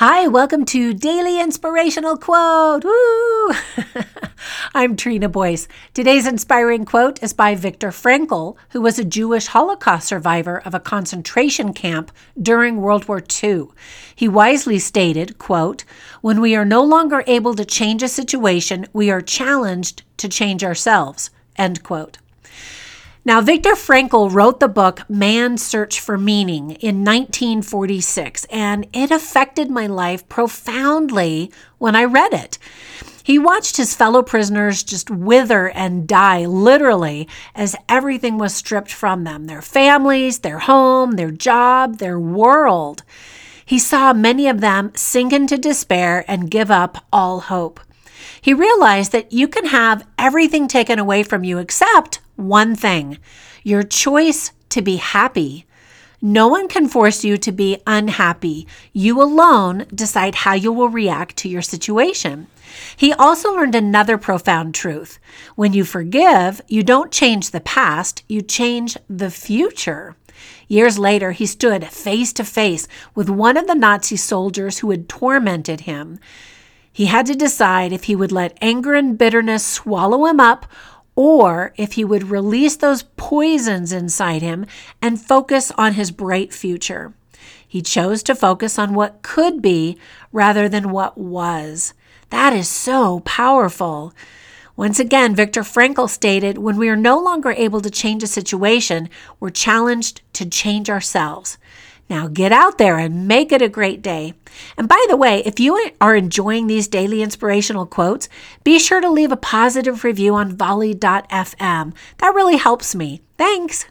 Hi, welcome to Daily Inspirational Quote. Woo! I'm Trina Boyce. Today's inspiring quote is by Viktor Frankl, who was a Jewish Holocaust survivor of a concentration camp during World War II. He wisely stated, quote, "When we are no longer able to change a situation, we are challenged to change ourselves." End quote. Now, Viktor Frankl wrote the book Man's Search for Meaning in 1946, and it affected my life profoundly when I read it. He watched his fellow prisoners just wither and die, literally, as everything was stripped from them their families, their home, their job, their world. He saw many of them sink into despair and give up all hope. He realized that you can have everything taken away from you except one thing your choice to be happy. No one can force you to be unhappy. You alone decide how you will react to your situation. He also learned another profound truth. When you forgive, you don't change the past, you change the future. Years later, he stood face to face with one of the Nazi soldiers who had tormented him. He had to decide if he would let anger and bitterness swallow him up or if he would release those poisons inside him and focus on his bright future. He chose to focus on what could be rather than what was. That is so powerful. Once again, Viktor Frankl stated when we are no longer able to change a situation, we're challenged to change ourselves. Now get out there and make it a great day. And by the way, if you are enjoying these daily inspirational quotes, be sure to leave a positive review on volley.fm. That really helps me. Thanks.